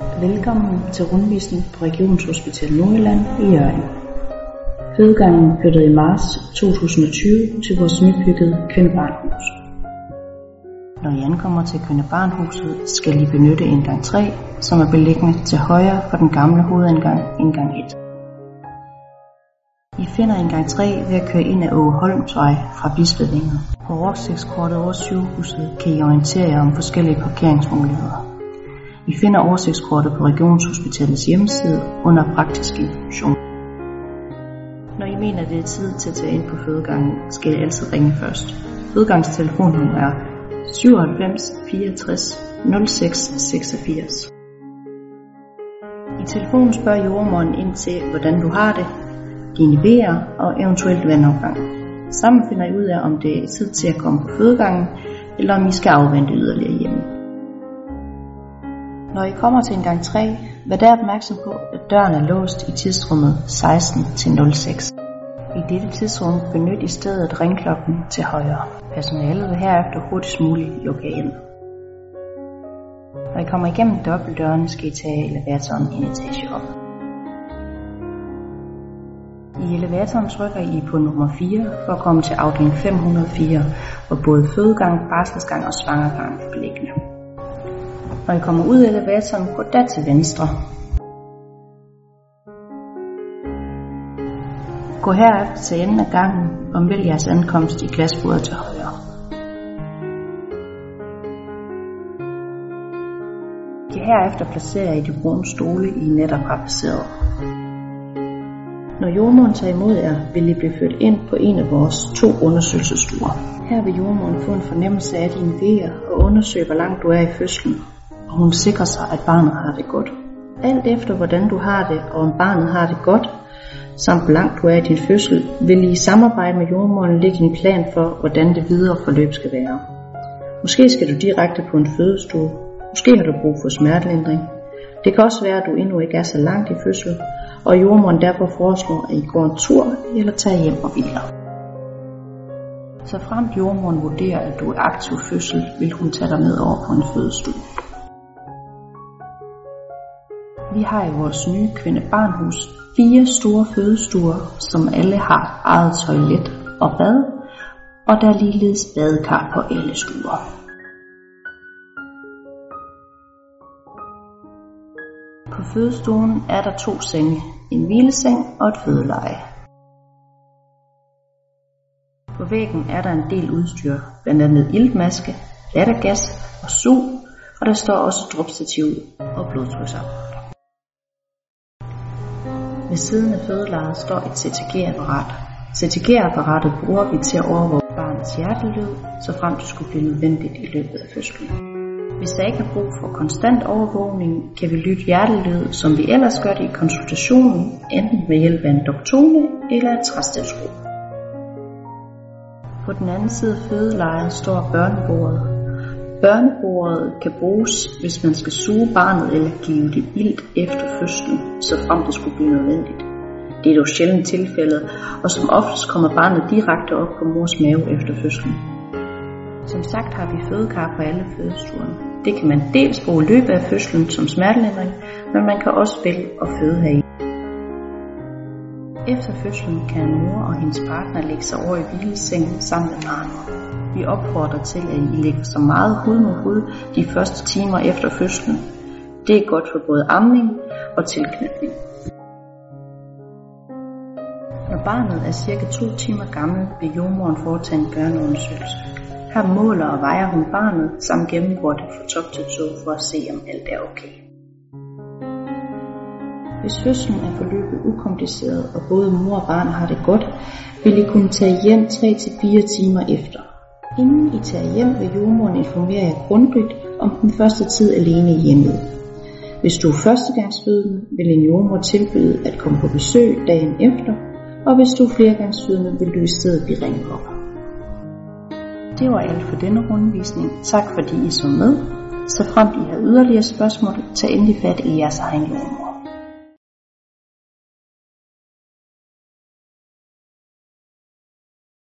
Velkommen til rundvisning på Regionshospital Nordjylland i Jørgen. Fødegangen flyttede i marts 2020 til vores nybyggede Kønnebarnhus. Når I ankommer til Kønnebarnhuset, skal I benytte indgang 3, som er beliggende til højre for den gamle hovedindgang, indgang 1. I finder indgang 3 ved at køre ind ad Åge Holmsvej fra Bispevinger. På oversigtskortet over sygehuset kan I orientere jer om forskellige parkeringsmuligheder. I finder oversigtskortet på Regionshospitalets hjemmeside under praktisk information. Når I mener, det er tid til at tage ind på fødegangen, skal I altid ringe først. Fødegangstelefonnummer er 97 64 06 86. I telefonen spørger jordmoren ind til, hvordan du har det, dine vejer og eventuelt vandafgang. Sammen finder I ud af, om det er tid til at komme på fødegangen, eller om I skal afvente yderligere hjemme. Når I kommer til indgang 3, vær der opmærksom på, at døren er låst i tidsrummet 16 til 06. I dette tidsrum benyt i stedet ringklokken til højre. Personalet vil herefter hurtigst muligt lukke ind. Når I kommer igennem dobbeltdørene, skal I tage elevatoren en etage op. I elevatoren trykker I på nummer 4 for at komme til afdeling 504, hvor både fødegang, barselsgang og svangergang er beliggende. Når I kommer ud af elevatoren, gå da til venstre. Gå herop til enden af gangen og vælg jeres ankomst i glasbordet til højre. I herefter placerer I de brune stole, I netop har placeret. Når jordmoren tager imod jer, vil I blive ført ind på en af vores to undersøgelsesstuer. Her vil jordmoren få en fornemmelse af dine vejer og undersøge, hvor langt du er i fødslen, og hun sikrer sig, at barnet har det godt. Alt efter hvordan du har det, og om barnet har det godt, samt hvor langt du er i din fødsel, vil I i samarbejde med jordmoren lægge en plan for, hvordan det videre forløb skal være. Måske skal du direkte på en fødestue. Måske har du brug for smertelindring. Det kan også være, at du endnu ikke er så langt i fødsel, og jordmoren derfor foreslår, at I går en tur eller tager hjem og hviler. Så frem jordmoren vurderer, at du er aktiv fødsel, vil hun tage dig med over på en fødestue. Vi har i vores nye kvindebarnhus fire store fødestuer, som alle har eget toilet og bad, og der er ligeledes badekar på alle stuer. På fødestuen er der to senge, en hvileseng og et fødeleje. På væggen er der en del udstyr, blandt andet iltmaske, lattergas og sug, og der står også dropstativ og blodtryksapparat. Ved siden af fødelejet står et CTG-apparat. CTG-apparatet bruger vi til at overvåge barnets hjertelyd, så frem det skulle blive nødvendigt i løbet af fødslen. Hvis der ikke er brug for konstant overvågning, kan vi lytte hjertelyd, som vi ellers gør det i konsultationen, enten ved hjælp af en doktone eller et træstetoskop. På den anden side af fødelejet står børnebordet. Børnebordet kan bruges, hvis man skal suge barnet eller give det ilt efter fødslen, så frem det skulle blive nødvendigt. Det er dog sjældent tilfældet, og som oftest kommer barnet direkte op på mors mave efter fødslen. Som sagt har vi fødekar på alle fødestuerne. Det kan man dels bruge i løbet af fødslen som smertelindring, men man kan også vælge at føde heri. Efter fødslen kan mor og hendes partner lægge sig over i hvilesengen sammen med barnet. Vi opfordrer til, at I lægger så meget hud mod hud de første timer efter fødslen. Det er godt for både amning og tilknytning. Når barnet er cirka to timer gammel, vil jordmoren foretage en børneundersøgelse. Her måler og vejer hun barnet, samt gennemgår det fra top til to for at se, om alt er okay. Hvis fødslen er forløbet ukompliceret, og både mor og barn har det godt, vil I kunne tage hjem 3-4 timer efter. Inden I tager hjem, vil jordmoren informere jer grundigt om den første tid alene i hjemmet. Hvis du er førstegangsfødende, vil en jordmor tilbyde at komme på besøg dagen efter, og hvis du er flergangsfødende, vil du i stedet blive ringet op. Det var alt for denne rundvisning. Tak fordi I så med. Så frem I har yderligere spørgsmål, tag endelig fat i jeres egen jordmor.